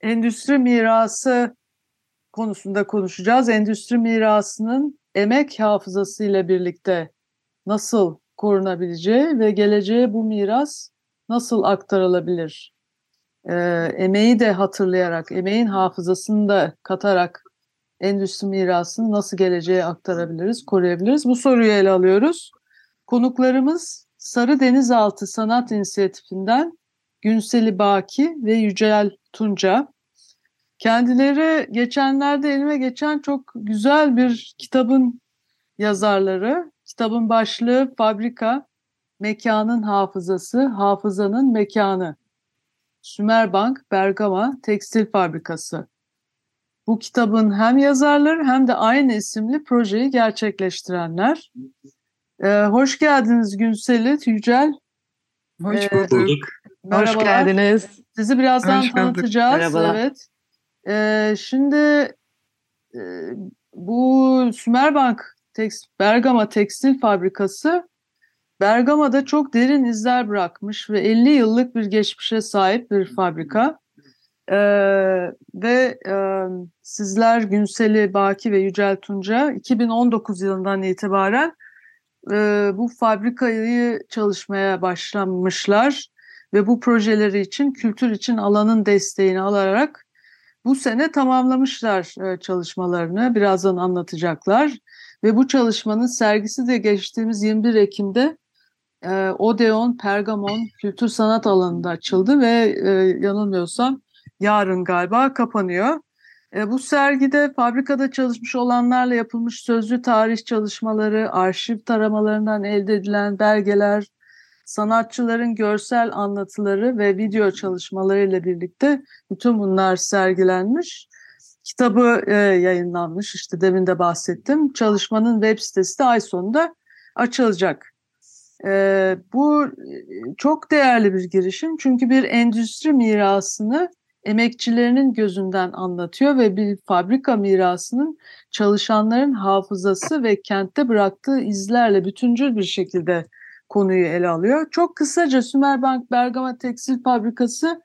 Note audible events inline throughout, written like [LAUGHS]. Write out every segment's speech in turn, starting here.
endüstri mirası konusunda konuşacağız. Endüstri mirasının emek hafızası ile birlikte nasıl korunabileceği ve geleceğe bu miras nasıl aktarılabilir? Ee, emeği de hatırlayarak, emeğin hafızasını da katarak endüstri mirasını nasıl geleceğe aktarabiliriz, koruyabiliriz? Bu soruyu ele alıyoruz. Konuklarımız Sarı Denizaltı Sanat İnisiyatifinden Günseli Baki ve Yücel Tunca. Kendileri geçenlerde elime geçen çok güzel bir kitabın yazarları. Kitabın başlığı Fabrika, Mekanın Hafızası, Hafızanın Mekanı. Sümerbank, Bergama Tekstil Fabrikası. Bu kitabın hem yazarları hem de aynı isimli projeyi gerçekleştirenler. Ee, hoş geldiniz Günselit, Yücel. Hoş ee, bulduk. Hoş geldiniz. Sizi birazdan Hoş tanıtacağız. Merhabalar. Evet. Ee, şimdi e, bu Sümerbank Tekst, Bergama Tekstil Fabrikası Bergama'da çok derin izler bırakmış ve 50 yıllık bir geçmişe sahip bir fabrika. Ee, ve e, sizler Günseli Baki ve Yücel Tunca 2019 yılından itibaren e, bu fabrikayı çalışmaya başlamışlar ve bu projeleri için kültür için alanın desteğini alarak bu sene tamamlamışlar e, çalışmalarını. Birazdan anlatacaklar. Ve bu çalışmanın sergisi de geçtiğimiz 21 Ekim'de e, Odeon Pergamon Kültür Sanat Alanı'nda açıldı ve e, yanılmıyorsam yarın galiba kapanıyor. Bu sergide fabrikada çalışmış olanlarla yapılmış sözlü tarih çalışmaları, arşiv taramalarından elde edilen belgeler, sanatçıların görsel anlatıları ve video çalışmalarıyla birlikte bütün bunlar sergilenmiş. Kitabı e, yayınlanmış işte demin de bahsettim. Çalışmanın web sitesi de ay sonunda açılacak. E, bu e, çok değerli bir girişim çünkü bir endüstri mirasını emekçilerinin gözünden anlatıyor ve bir fabrika mirasının çalışanların hafızası ve kentte bıraktığı izlerle bütüncül bir şekilde konuyu ele alıyor. Çok kısaca Sümerbank Bergama Tekstil Fabrikası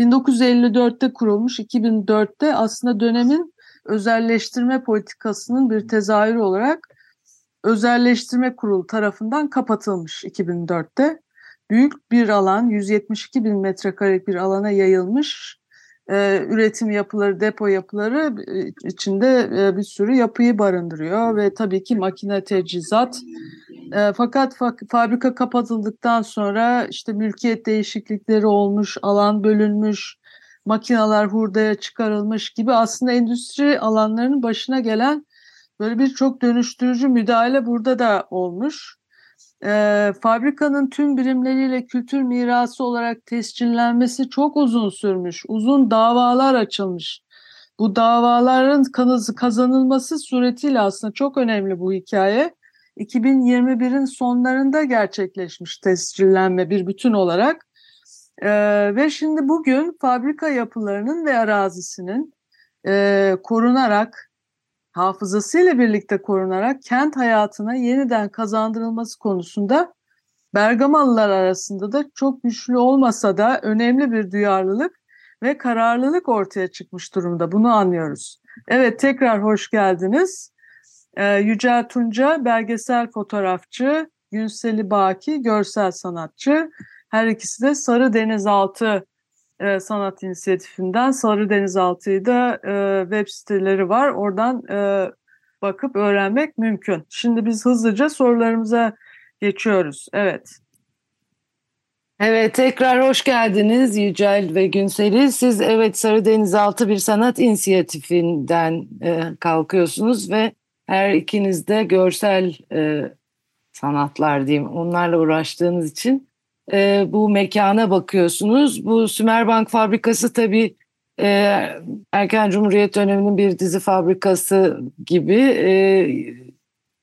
1954'te kurulmuş, 2004'te aslında dönemin özelleştirme politikasının bir tezahürü olarak özelleştirme kurulu tarafından kapatılmış 2004'te. Büyük bir alan, 172 bin metrekarelik bir alana yayılmış e, üretim yapıları, depo yapıları e, içinde e, bir sürü yapıyı barındırıyor ve tabii ki makine tecizat. E, fakat fa fabrika kapatıldıktan sonra işte mülkiyet değişiklikleri olmuş, alan bölünmüş, makineler hurdaya çıkarılmış gibi aslında endüstri alanlarının başına gelen böyle bir çok dönüştürücü müdahale burada da olmuş e, fabrikanın tüm birimleriyle kültür mirası olarak tescillenmesi çok uzun sürmüş. Uzun davalar açılmış. Bu davaların kazanılması suretiyle aslında çok önemli bu hikaye. 2021'in sonlarında gerçekleşmiş tescillenme bir bütün olarak. Ee, ve şimdi bugün fabrika yapılarının ve arazisinin e, korunarak hafızasıyla birlikte korunarak kent hayatına yeniden kazandırılması konusunda Bergamalılar arasında da çok güçlü olmasa da önemli bir duyarlılık ve kararlılık ortaya çıkmış durumda. Bunu anlıyoruz. Evet tekrar hoş geldiniz. Ee, Yücel Tunca belgesel fotoğrafçı, Günseli Baki görsel sanatçı. Her ikisi de Sarı Denizaltı e, Sanat İnisiyatifinden Sarı Denizaltı'yı da e, web siteleri var. Oradan e, bakıp öğrenmek mümkün. Şimdi biz hızlıca sorularımıza geçiyoruz. Evet. Evet tekrar hoş geldiniz Yücel ve Günseli. Siz evet Sarı Denizaltı bir sanat inisiyatifinden e, kalkıyorsunuz ve her ikiniz de görsel e, sanatlar diyeyim onlarla uğraştığınız için e, bu mekana bakıyorsunuz. Bu Sümerbank fabrikası tabii e, erken Cumhuriyet döneminin bir dizi fabrikası gibi e,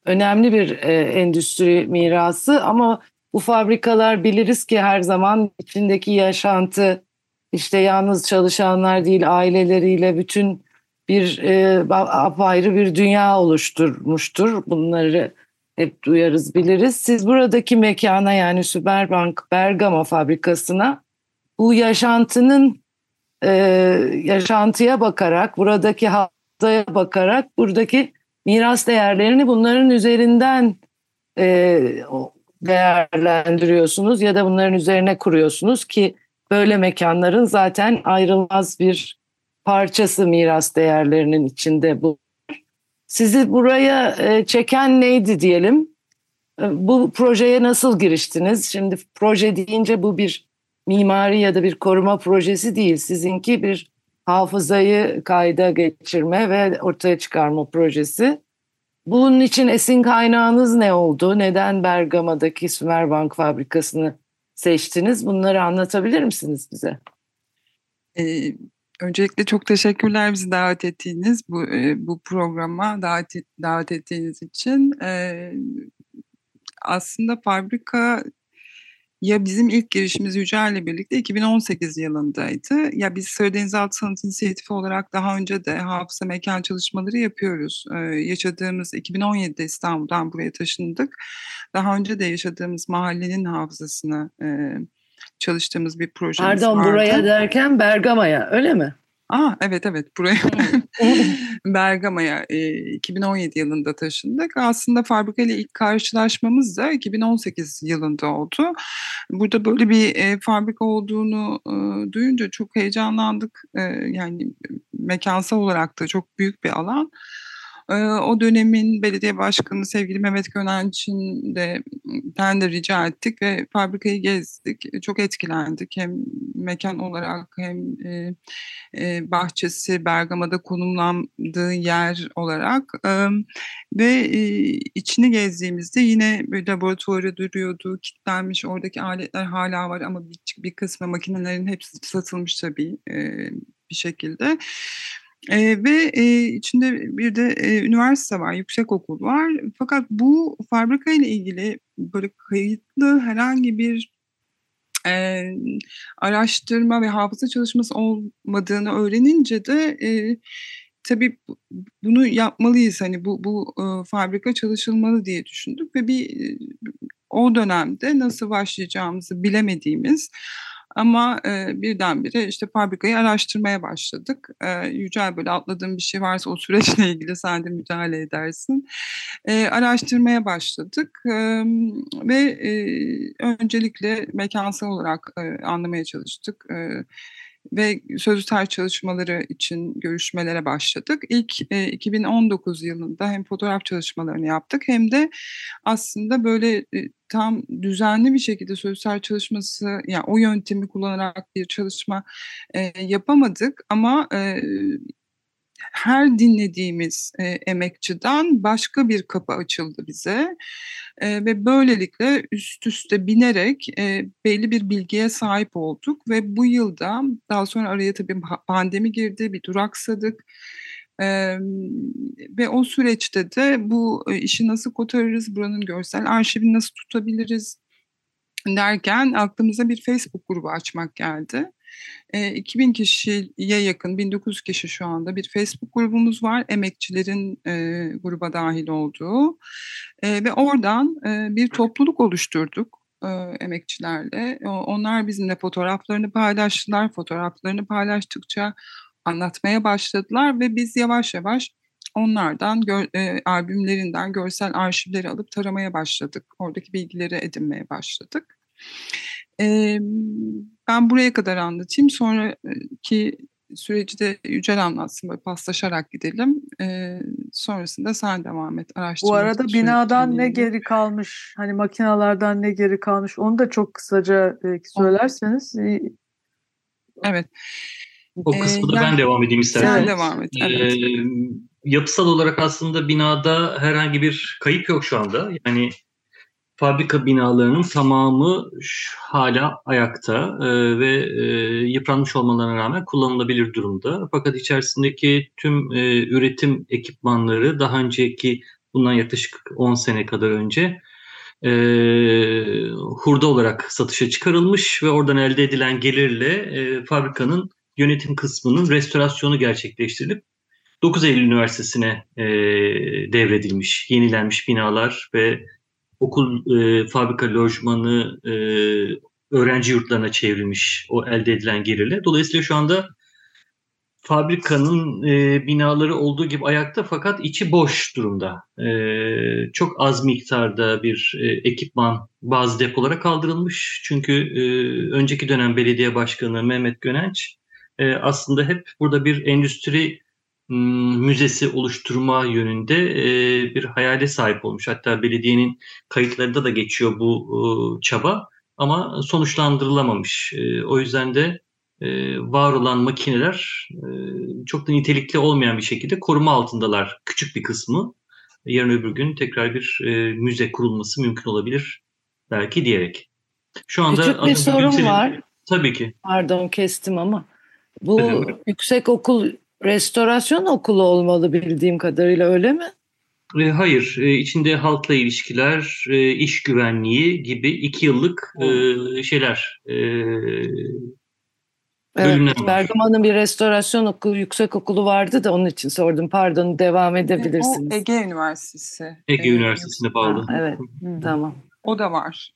önemli bir e, endüstri mirası ama bu fabrikalar biliriz ki her zaman içindeki yaşantı işte yalnız çalışanlar değil aileleriyle bütün bir e, apayrı bir dünya oluşturmuştur. Bunları hep duyarız biliriz. Siz buradaki mekana yani Süperbank Bergama fabrikasına bu yaşantının e, yaşantıya bakarak buradaki haftaya bakarak buradaki miras değerlerini bunların üzerinden e, değerlendiriyorsunuz ya da bunların üzerine kuruyorsunuz ki böyle mekanların zaten ayrılmaz bir parçası miras değerlerinin içinde bu. Sizi buraya e, çeken neydi diyelim? E, bu projeye nasıl giriştiniz? Şimdi proje deyince bu bir mimari ya da bir koruma projesi değil. Sizinki bir hafızayı kayda geçirme ve ortaya çıkarma projesi. Bunun için esin kaynağınız ne oldu? Neden Bergama'daki Sümerbank fabrikasını seçtiniz? Bunları anlatabilir misiniz bize? Ee, öncelikle çok teşekkürler bizi davet ettiğiniz bu e, bu programa davet davet ettiğiniz için. Ee, aslında fabrika ya bizim ilk girişimiz Yücel'le birlikte 2018 yılındaydı. Ya biz Sarı Altı Sanat İnisiyatifi olarak daha önce de hafıza mekan çalışmaları yapıyoruz. Ee, yaşadığımız 2017'de İstanbul'dan buraya taşındık. Daha önce de yaşadığımız mahallenin hafızasını e, çalıştığımız bir projemiz Pardon, vardı. Pardon buraya derken Bergama'ya öyle mi? Aa, evet evet buraya [LAUGHS] Bergama'ya e, 2017 yılında taşındık. Aslında fabrika ile ilk karşılaşmamız da 2018 yılında oldu. Burada böyle bir e, fabrika olduğunu e, duyunca çok heyecanlandık. E, yani mekansal olarak da çok büyük bir alan. O dönemin belediye başkanı sevgili Mehmet Gönenç'in de ben de rica ettik ve fabrikayı gezdik. Çok etkilendik hem mekan olarak hem bahçesi Bergama'da konumlandığı yer olarak ve içini gezdiğimizde yine bir laboratuvarı duruyordu, kilitlenmiş oradaki aletler hala var ama bir, bir kısmı makinelerin hepsi satılmış tabii bir şekilde. E, ve e, içinde bir de e, üniversite var, yüksek okul var. Fakat bu fabrika ile ilgili böyle kayıtlı herhangi bir e, araştırma ve hafıza çalışması olmadığını öğrenince de e, tabii bunu yapmalıyız. Hani bu bu e, fabrika çalışılmalı diye düşündük ve bir o dönemde nasıl başlayacağımızı bilemediğimiz ama e, birdenbire işte fabrikayı araştırmaya başladık. E, Yücel böyle atladığım bir şey varsa o süreçle ilgili sen de müdahale edersin. E, araştırmaya başladık e, ve e, öncelikle mekansal olarak e, anlamaya çalıştık. E, ve sözlü çalışmaları için görüşmelere başladık. İlk e, 2019 yılında hem fotoğraf çalışmalarını yaptık hem de aslında böyle e, tam düzenli bir şekilde sözlü çalışması yani o yöntemi kullanarak bir çalışma e, yapamadık ama e, her dinlediğimiz e, emekçiden başka bir kapı açıldı bize e, ve böylelikle üst üste binerek e, belli bir bilgiye sahip olduk ve bu yılda daha sonra araya tabii pandemi girdi, bir duraksadık. Ee, ve o süreçte de bu işi nasıl kotarırız, buranın görsel arşivini nasıl tutabiliriz derken aklımıza bir Facebook grubu açmak geldi. 2000 kişiye yakın, 1900 kişi şu anda bir Facebook grubumuz var. Emekçilerin e, gruba dahil olduğu. Ve oradan bir topluluk oluşturduk emekçilerle. Onlar bizimle fotoğraflarını paylaştılar. Fotoğraflarını paylaştıkça anlatmaya başladılar ve biz yavaş yavaş onlardan gör, e, albümlerinden görsel arşivleri alıp taramaya başladık. Oradaki bilgileri edinmeye başladık. E, ben buraya kadar anlatayım. Sonraki süreci de Yücel anlatsın. Böyle paslaşarak gidelim. E, sonrasında sen devam et. Bu arada binadan ne geri kalmış? Hani makinalardan ne geri kalmış? Onu da çok kısaca belki söylerseniz. Evet. O kısmı da ee, ben devam edeyim istersen. Sen devam et. Evet. Ee, yapısal olarak aslında binada herhangi bir kayıp yok şu anda. Yani fabrika binalarının tamamı hala ayakta e, ve e, yıpranmış olmalarına rağmen kullanılabilir durumda. Fakat içerisindeki tüm e, üretim ekipmanları daha önceki bundan yaklaşık 10 sene kadar önce e, hurda olarak satışa çıkarılmış ve oradan elde edilen gelirle e, fabrikanın yönetim kısmının restorasyonu gerçekleştirilip 9 Eylül Üniversitesi'ne e, devredilmiş, yenilenmiş binalar ve okul, e, fabrika lojmanı, e, öğrenci yurtlarına çevrilmiş o elde edilen gelirle. Dolayısıyla şu anda fabrikanın e, binaları olduğu gibi ayakta fakat içi boş durumda. E, çok az miktarda bir e, ekipman bazı depolara kaldırılmış. Çünkü e, önceki dönem belediye başkanı Mehmet Gönenç e, aslında hep burada bir endüstri müzesi oluşturma yönünde e, bir hayale sahip olmuş. Hatta belediyenin kayıtlarında da geçiyor bu e, çaba ama sonuçlandırılamamış. E, o yüzden de var olan makineler çok da nitelikli olmayan bir şekilde koruma altındalar. Küçük bir kısmı. Yarın öbür gün tekrar bir müze kurulması mümkün olabilir belki diyerek. Şu anda Küçük bir sorun var. Tabii ki. Pardon kestim ama bu yüksek okul restorasyon okulu olmalı bildiğim kadarıyla öyle mi? E, hayır, e, içinde halkla ilişkiler, e, iş güvenliği gibi iki yıllık e, şeyler, e, Evet, Bergama'nın bir restorasyon okulu, yüksek okulu vardı da onun için sordum. Pardon, devam edebilirsiniz. O Ege Üniversitesi. Ege Üniversitesi'ne bağlı. Ha, evet, tamam. O da var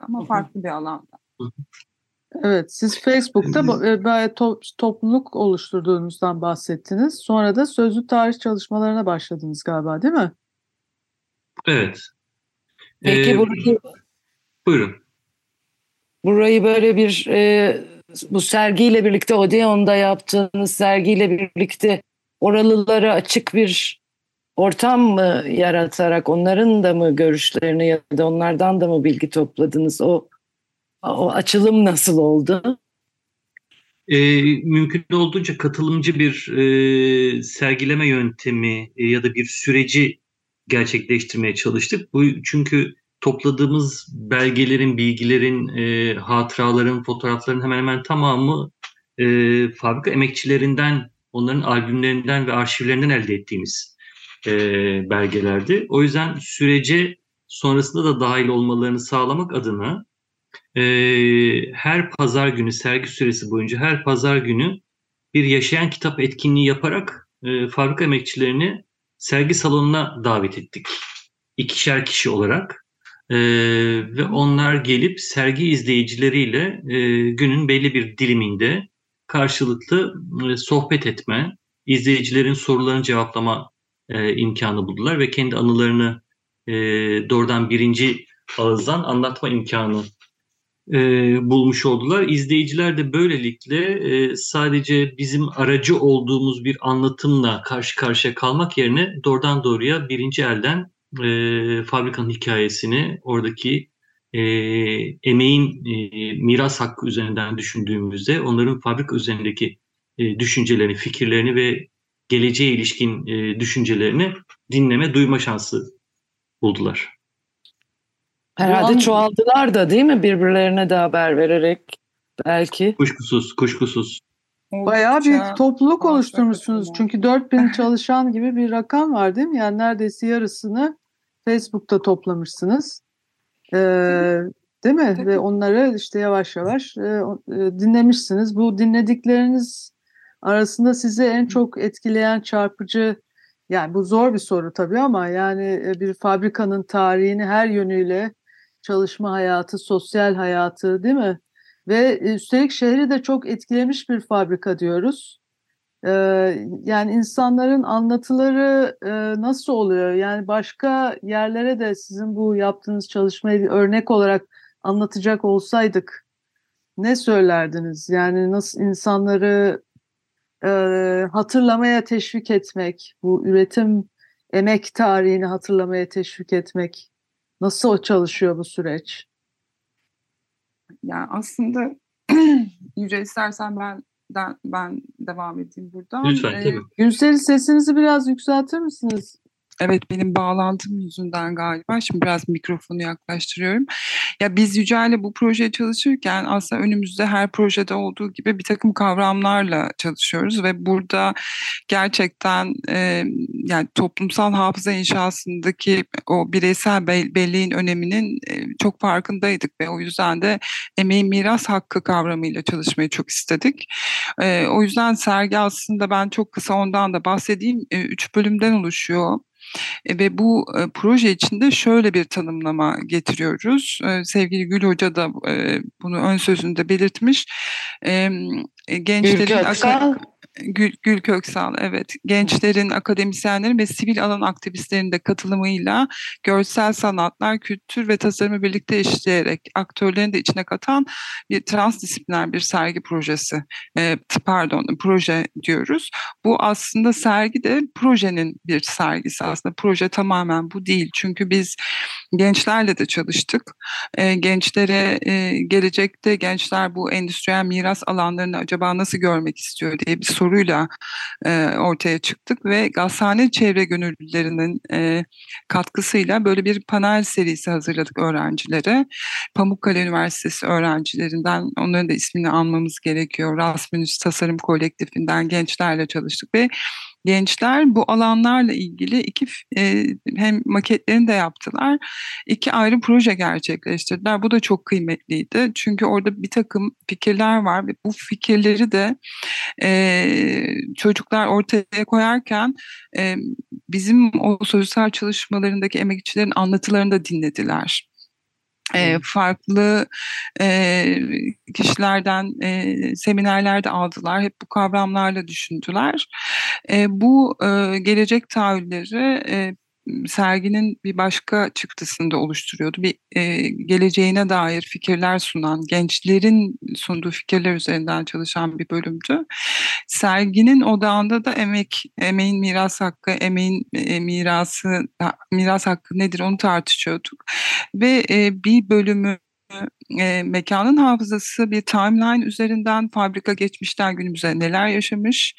ama farklı bir alanda. Evet, siz Facebook'ta gayet to topluluk oluşturduğunuzdan bahsettiniz. Sonra da sözlü tarih çalışmalarına başladınız galiba değil mi? Evet. Peki ee, burayı, buyurun. Burayı böyle bir e, bu sergiyle birlikte Odeon'da yaptığınız sergiyle birlikte oralılara açık bir ortam mı yaratarak onların da mı görüşlerini ya da onlardan da mı bilgi topladınız? O o açılım nasıl oldu? E, mümkün olduğunca katılımcı bir e, sergileme yöntemi e, ya da bir süreci gerçekleştirmeye çalıştık. Bu çünkü topladığımız belgelerin, bilgilerin, e, hatıraların, fotoğrafların hemen hemen tamamı e, fabrika emekçilerinden, onların albümlerinden ve arşivlerinden elde ettiğimiz e, belgelerdi. O yüzden sürece sonrasında da dahil olmalarını sağlamak adına e, her pazar günü sergi süresi boyunca her pazar günü bir yaşayan kitap etkinliği yaparak e, fabrika emekçilerini sergi salonuna davet ettik. İkişer kişi olarak. E, ve onlar gelip sergi izleyicileriyle e, günün belli bir diliminde karşılıklı e, sohbet etme, izleyicilerin sorularını cevaplama e, imkanı buldular ve kendi anılarını e, doğrudan birinci ağızdan anlatma imkanı e, bulmuş oldular. İzleyiciler de böylelikle e, sadece bizim aracı olduğumuz bir anlatımla karşı karşıya kalmak yerine doğrudan doğruya birinci elden e, fabrikanın hikayesini, oradaki e, emeğin e, miras hakkı üzerinden düşündüğümüzde onların fabrika üzerindeki e, düşüncelerini, fikirlerini ve geleceğe ilişkin e, düşüncelerini dinleme, duyma şansı buldular. Herhalde an... çoğaldılar da değil mi birbirlerine de haber vererek belki. Kuşkusuz, kuşkusuz. Bayağı büyük topluluk oluşturmuşsunuz. Çünkü 4000 çalışan gibi bir rakam var değil mi? Yani neredeyse yarısını Facebook'ta toplamışsınız. Ee, değil mi? Ve onları işte yavaş yavaş e, e, dinlemişsiniz. Bu dinledikleriniz arasında sizi en çok etkileyen çarpıcı yani bu zor bir soru tabii ama yani e, bir fabrikanın tarihini her yönüyle çalışma hayatı, sosyal hayatı değil mi? Ve üstelik şehri de çok etkilemiş bir fabrika diyoruz. Ee, yani insanların anlatıları e, nasıl oluyor? Yani başka yerlere de sizin bu yaptığınız çalışmayı örnek olarak anlatacak olsaydık ne söylerdiniz? Yani nasıl insanları e, hatırlamaya teşvik etmek, bu üretim emek tarihini hatırlamaya teşvik etmek Nasıl çalışıyor bu süreç? Yani aslında [CLEARS THROAT] Yüce istersen ben ben, ben devam edeyim buradan. Lütfen ee. Gülsel'in sesinizi biraz yükseltir misiniz? Evet benim bağlantım yüzünden galiba. Şimdi biraz mikrofonu yaklaştırıyorum. Ya biz Yücel'le bu projeye çalışırken aslında önümüzde her projede olduğu gibi bir takım kavramlarla çalışıyoruz ve burada gerçekten e, yani toplumsal hafıza inşasındaki o bireysel belleğin öneminin e, çok farkındaydık ve o yüzden de emeğin miras hakkı kavramıyla çalışmayı çok istedik. E, o yüzden sergi aslında ben çok kısa ondan da bahsedeyim. E, üç bölümden oluşuyor. E, ve bu e, proje içinde şöyle bir tanımlama getiriyoruz. E, sevgili Gül Hoca da e, bunu ön sözünde belirtmiş. E, gençlerin akıl Gül, Gül Köksal evet. Gençlerin, akademisyenlerin ve sivil alan aktivistlerinin de katılımıyla görsel sanatlar, kültür ve tasarımı birlikte işleyerek aktörlerin de içine katan bir transdisipliner bir sergi projesi. E, pardon proje diyoruz. Bu aslında sergi de projenin bir sergisi aslında. Proje tamamen bu değil. Çünkü biz gençlerle de çalıştık. E, gençlere e, gelecekte gençler bu endüstriyel miras alanlarını acaba nasıl görmek istiyor diye bir soruyla e, ortaya çıktık ve Gazhane Çevre Gönüllülerinin e, katkısıyla böyle bir panel serisi hazırladık öğrencilere. Pamukkale Üniversitesi öğrencilerinden onların da ismini almamız gerekiyor. Rasmus Tasarım Kolektifinden gençlerle çalıştık ve gençler bu alanlarla ilgili iki e, hem maketlerini de yaptılar. iki ayrı proje gerçekleştirdiler. Bu da çok kıymetliydi. Çünkü orada bir takım fikirler var ve bu fikirleri de e, çocuklar ortaya koyarken e, bizim o sosyal çalışmalarındaki emekçilerin anlatılarını da dinlediler e, farklı e, kişilerden e, seminerlerde aldılar. Hep bu kavramlarla düşündüler. E, bu e, gelecek taahhütleri e, serginin bir başka çıktısını da oluşturuyordu. Bir e, geleceğine dair fikirler sunan, gençlerin sunduğu fikirler üzerinden çalışan bir bölümdü. Serginin odağında da emek, emeğin miras hakkı, emeğin e, mirası, miras hakkı nedir onu tartışıyorduk. Ve e, bir bölümü e, mekanın hafızası bir timeline üzerinden fabrika geçmişten günümüze neler yaşamış,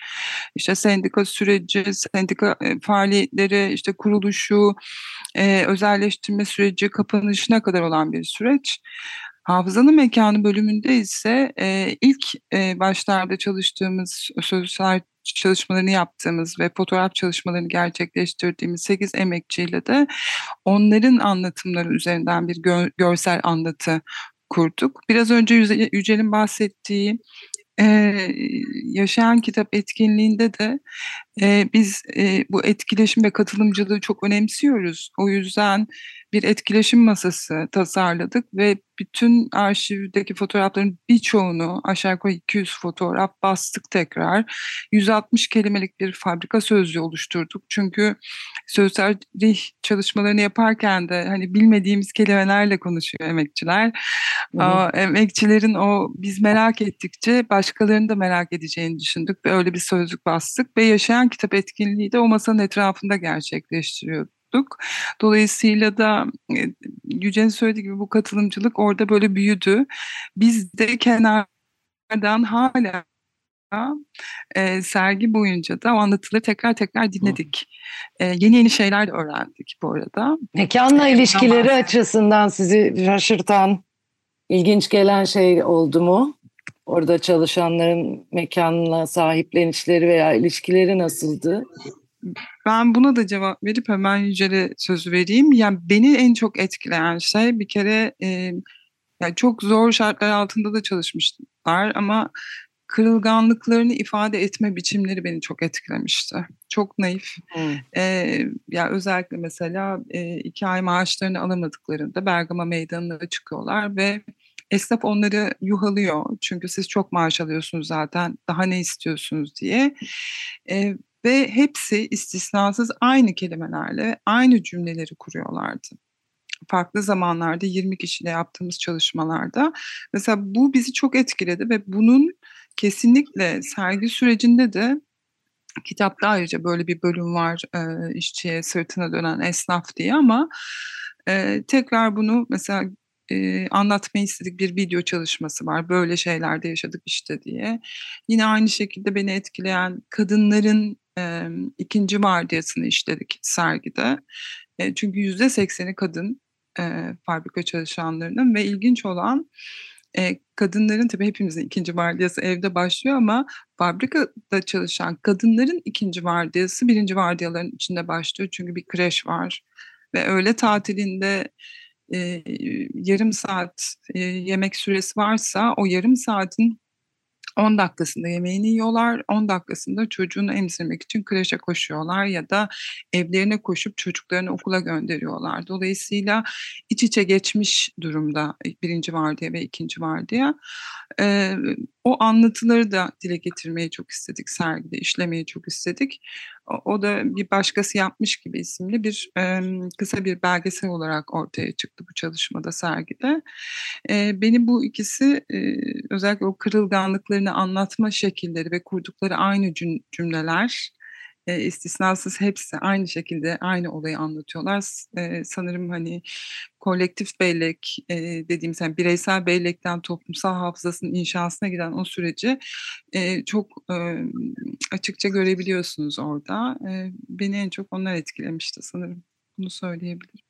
işte sendika süreci, sendika e, faaliyetleri, işte kuruluşu, e, özelleştirme süreci, kapanışına kadar olan bir süreç. Hafızanın mekanı bölümünde ise e, ilk e, başlarda çalıştığımız sözler çalışmalarını yaptığımız ve fotoğraf çalışmalarını gerçekleştirdiğimiz 8 emekçiyle de onların anlatımları üzerinden bir gö görsel anlatı kurduk. Biraz önce Yücel'in bahsettiği e, Yaşayan Kitap etkinliğinde de e, biz e, bu etkileşim ve katılımcılığı çok önemsiyoruz. O yüzden bir etkileşim masası tasarladık ve bütün arşivdeki fotoğrafların birçoğunu aşağı yukarı 200 fotoğraf bastık tekrar. 160 kelimelik bir fabrika sözlüğü oluşturduk. Çünkü sözler çalışmalarını yaparken de hani bilmediğimiz kelimelerle konuşuyor emekçiler. Aa, emekçilerin o biz merak ettikçe başkalarının da merak edeceğini düşündük ve öyle bir sözlük bastık ve yaşayan kitap etkinliği de o masanın etrafında gerçekleştiriyorduk tuttuk. Dolayısıyla da e, Yücel'in söylediği gibi bu katılımcılık orada böyle büyüdü. Biz de kenardan hala e, sergi boyunca da o anlatıları tekrar tekrar dinledik. E, yeni yeni şeyler de öğrendik bu arada. Mekanla ilişkileri açısından sizi şaşırtan, ilginç gelen şey oldu mu? Orada çalışanların mekanla sahiplenişleri veya ilişkileri nasıldı? Ben buna da cevap verip hemen Yücel'e sözü vereyim. Yani beni en çok etkileyen şey bir kere e, yani çok zor şartlar altında da çalışmışlar ama kırılganlıklarını ifade etme biçimleri beni çok etkilemişti. Çok naif. Hmm. Ee, ya özellikle mesela e, iki ay maaşlarını alamadıklarında Bergama Meydanı'na çıkıyorlar ve esnaf onları yuhalıyor. Çünkü siz çok maaş alıyorsunuz zaten daha ne istiyorsunuz diye. E, ve hepsi istisnasız aynı kelimelerle aynı cümleleri kuruyorlardı. Farklı zamanlarda 20 kişiyle yaptığımız çalışmalarda. Mesela bu bizi çok etkiledi ve bunun kesinlikle sergi sürecinde de kitapta ayrıca böyle bir bölüm var e, işçiye sırtına dönen esnaf diye ama e, tekrar bunu mesela e, anlatmayı istedik bir video çalışması var. Böyle şeylerde yaşadık işte diye. Yine aynı şekilde beni etkileyen kadınların e, ikinci vardiyasını işledik sergide. E, çünkü yüzde sekseni kadın e, fabrika çalışanlarının ve ilginç olan e, kadınların tabii hepimizin ikinci vardiyası evde başlıyor ama fabrikada çalışan kadınların ikinci vardiyası birinci vardiyaların içinde başlıyor. Çünkü bir kreş var ve öğle tatilinde e, yarım saat e, yemek süresi varsa o yarım saatin 10 dakikasında yemeğini yiyorlar, 10 dakikasında çocuğunu emzirmek için kreşe koşuyorlar ya da evlerine koşup çocuklarını okula gönderiyorlar. Dolayısıyla iç içe geçmiş durumda birinci vardiya ve ikinci vardiya. Ee, o anlatıları da dile getirmeyi çok istedik sergide, işlemeyi çok istedik. O, da bir başkası yapmış gibi isimli bir kısa bir belgesel olarak ortaya çıktı bu çalışmada sergide. Beni bu ikisi özellikle o kırılganlıklarını anlatma şekilleri ve kurdukları aynı cümleler e, istisnasız hepsi aynı şekilde aynı olayı anlatıyorlar. E, sanırım hani kolektif bellek e, dediğimiz yani bireysel bellekten toplumsal hafızasının inşasına giden o süreci e, çok e, açıkça görebiliyorsunuz orada. E, beni en çok onlar etkilemişti sanırım. Bunu söyleyebilirim.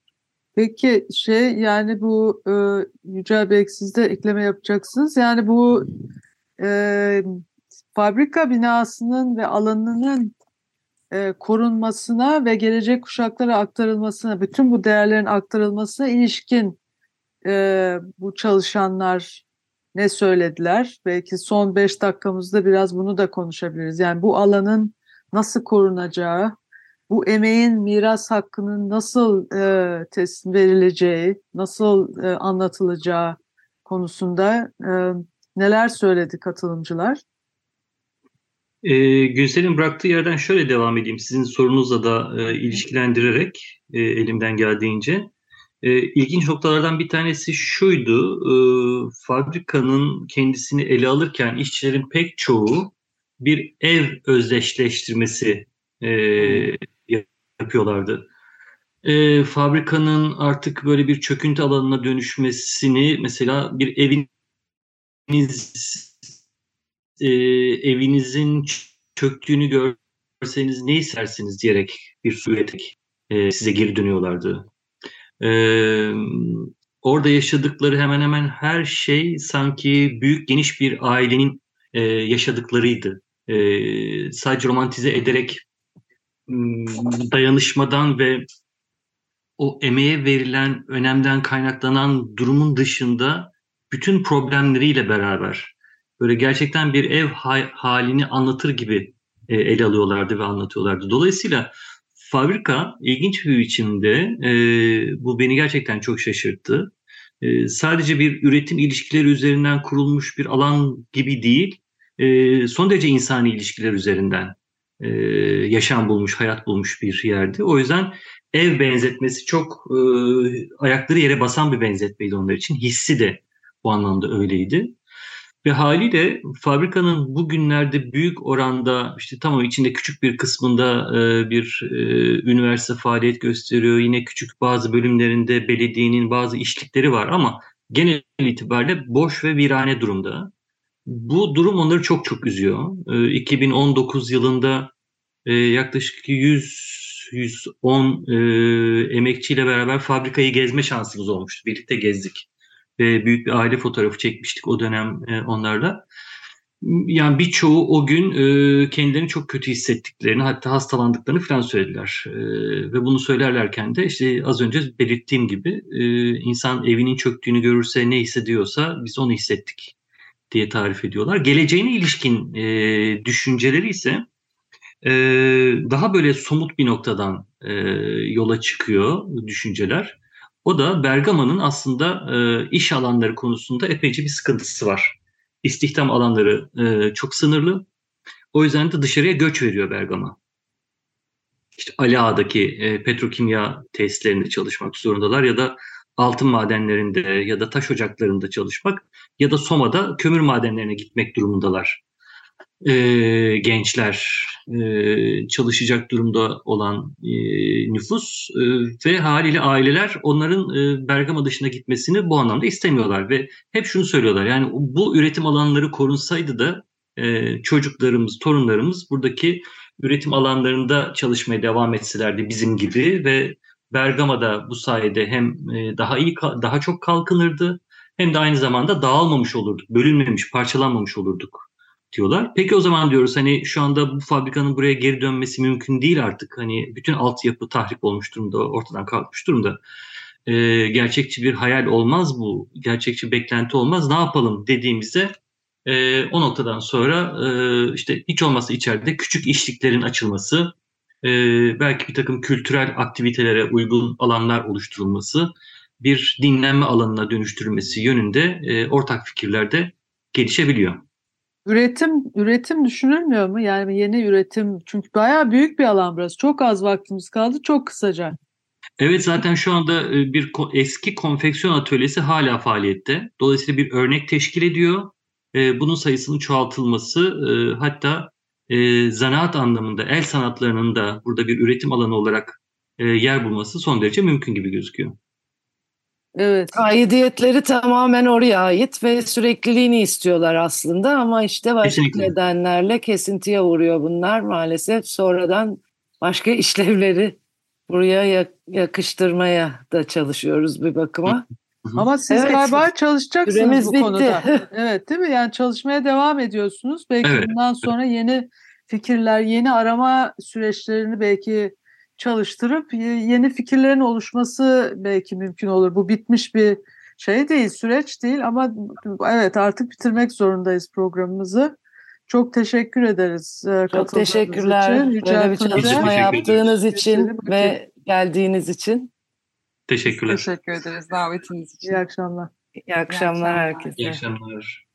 Peki şey yani bu e, Yücel Bey siz de ekleme yapacaksınız. Yani bu e, fabrika binasının ve alanının e, korunmasına ve gelecek kuşaklara aktarılmasına, bütün bu değerlerin aktarılmasına ilişkin e, bu çalışanlar ne söylediler? Belki son beş dakikamızda biraz bunu da konuşabiliriz. Yani bu alanın nasıl korunacağı, bu emeğin miras hakkının nasıl e, teslim verileceği, nasıl e, anlatılacağı konusunda e, neler söyledi katılımcılar? E, Günsel'in bıraktığı yerden şöyle devam edeyim. Sizin sorunuzla da e, ilişkilendirerek e, elimden geldiğince. E, ilginç noktalardan bir tanesi şuydu. E, fabrikanın kendisini ele alırken işçilerin pek çoğu bir ev özdeşleştirmesi e, yapıyorlardı. E, fabrikanın artık böyle bir çöküntü alanına dönüşmesini mesela bir eviniz e, evinizin çöktüğünü görseniz ne istersiniz diyerek bir süretek e, size geri dönüyorlardı. E, orada yaşadıkları hemen hemen her şey sanki büyük geniş bir ailenin e, yaşadıklarıydı. E, sadece romantize ederek dayanışmadan ve o emeğe verilen önemden kaynaklanan durumun dışında bütün problemleriyle beraber böyle gerçekten bir ev halini anlatır gibi e, ele alıyorlardı ve anlatıyorlardı. Dolayısıyla fabrika ilginç bir biçimde e, bu beni gerçekten çok şaşırttı. E, sadece bir üretim ilişkileri üzerinden kurulmuş bir alan gibi değil, son derece insani ilişkiler üzerinden yaşam bulmuş, hayat bulmuş bir yerdi. O yüzden ev benzetmesi çok ayakları yere basan bir benzetmeydi onlar için. Hissi de bu anlamda öyleydi. Ve haliyle fabrikanın bugünlerde büyük oranda işte tamam içinde küçük bir kısmında e, bir e, üniversite faaliyet gösteriyor. Yine küçük bazı bölümlerinde belediyenin bazı işlikleri var ama genel itibariyle boş ve virane durumda. Bu durum onları çok çok üzüyor. E, 2019 yılında e, yaklaşık 100 110 e, emekçiyle beraber fabrikayı gezme şansımız olmuştu. Birlikte gezdik ve büyük bir aile fotoğrafı çekmiştik o dönem e, onlarla. Yani birçoğu o gün e, kendilerini çok kötü hissettiklerini hatta hastalandıklarını falan söylediler. E, ve bunu söylerlerken de işte az önce belirttiğim gibi e, insan evinin çöktüğünü görürse ne hissediyorsa biz onu hissettik diye tarif ediyorlar. Geleceğine ilişkin e, düşünceleri ise e, daha böyle somut bir noktadan e, yola çıkıyor düşünceler. O da Bergama'nın aslında e, iş alanları konusunda epeyce bir sıkıntısı var. İstihdam alanları e, çok sınırlı. O yüzden de dışarıya göç veriyor Bergama. İşte Ali Ağa'daki e, petrokimya tesislerinde çalışmak zorundalar ya da altın madenlerinde ya da taş ocaklarında çalışmak ya da Soma'da kömür madenlerine gitmek durumundalar e, gençler, e, çalışacak durumda olan e, nüfus e, ve haliyle aileler onların e, Bergama dışına gitmesini bu anlamda istemiyorlar ve hep şunu söylüyorlar. Yani bu üretim alanları korunsaydı da e, çocuklarımız, torunlarımız buradaki üretim alanlarında çalışmaya devam etselerdi bizim gibi ve Bergama'da bu sayede hem e, daha iyi daha çok kalkınırdı hem de aynı zamanda dağılmamış olurduk, bölünmemiş, parçalanmamış olurduk diyorlar. Peki o zaman diyoruz hani şu anda bu fabrikanın buraya geri dönmesi mümkün değil artık. Hani bütün altyapı tahrip olmuş durumda, ortadan kalkmış durumda. Ee, gerçekçi bir hayal olmaz bu, gerçekçi beklenti olmaz. Ne yapalım dediğimizde e, o noktadan sonra e, işte hiç olmazsa içeride küçük işliklerin açılması, e, belki bir takım kültürel aktivitelere uygun alanlar oluşturulması, bir dinlenme alanına dönüştürülmesi yönünde e, ortak fikirlerde gelişebiliyor. Üretim üretim düşünülmüyor mu? Yani yeni üretim çünkü bayağı büyük bir alan burası. Çok az vaktimiz kaldı. Çok kısaca. Evet zaten şu anda e, bir eski konfeksiyon atölyesi hala faaliyette. Dolayısıyla bir örnek teşkil ediyor. E, bunun sayısının çoğaltılması e, hatta zanaat anlamında el sanatlarının da burada bir üretim alanı olarak yer bulması son derece mümkün gibi gözüküyor. Evet. Aidiyetleri tamamen oraya ait ve sürekliliğini istiyorlar aslında ama işte başka Kesinlikle. nedenlerle kesintiye uğruyor bunlar maalesef. Sonradan başka [LAUGHS] işlevleri buraya yakıştırmaya da çalışıyoruz bir bakıma. Ama siz evet, galiba çalışacaksınız bu bitti. konuda. [LAUGHS] evet değil mi? Yani çalışmaya devam ediyorsunuz. Belki evet. bundan sonra yeni fikirler, yeni arama süreçlerini belki çalıştırıp yeni fikirlerin oluşması belki mümkün olur. Bu bitmiş bir şey değil, süreç değil ama evet artık bitirmek zorundayız programımızı. Çok teşekkür ederiz. E, Çok teşekkürler. Için. Böyle bir çalışma yaptığınız için ve geldiğiniz için. Teşekkürler. Teşekkür ederiz davetiniz için. İyi akşamlar. İyi akşamlar, İyi akşamlar herkese. İyi akşamlar.